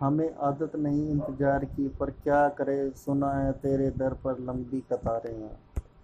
हमें आदत नहीं इंतज़ार की, पर क्या करें, सुना है तेरे दर पर लंबी कतारें हैं।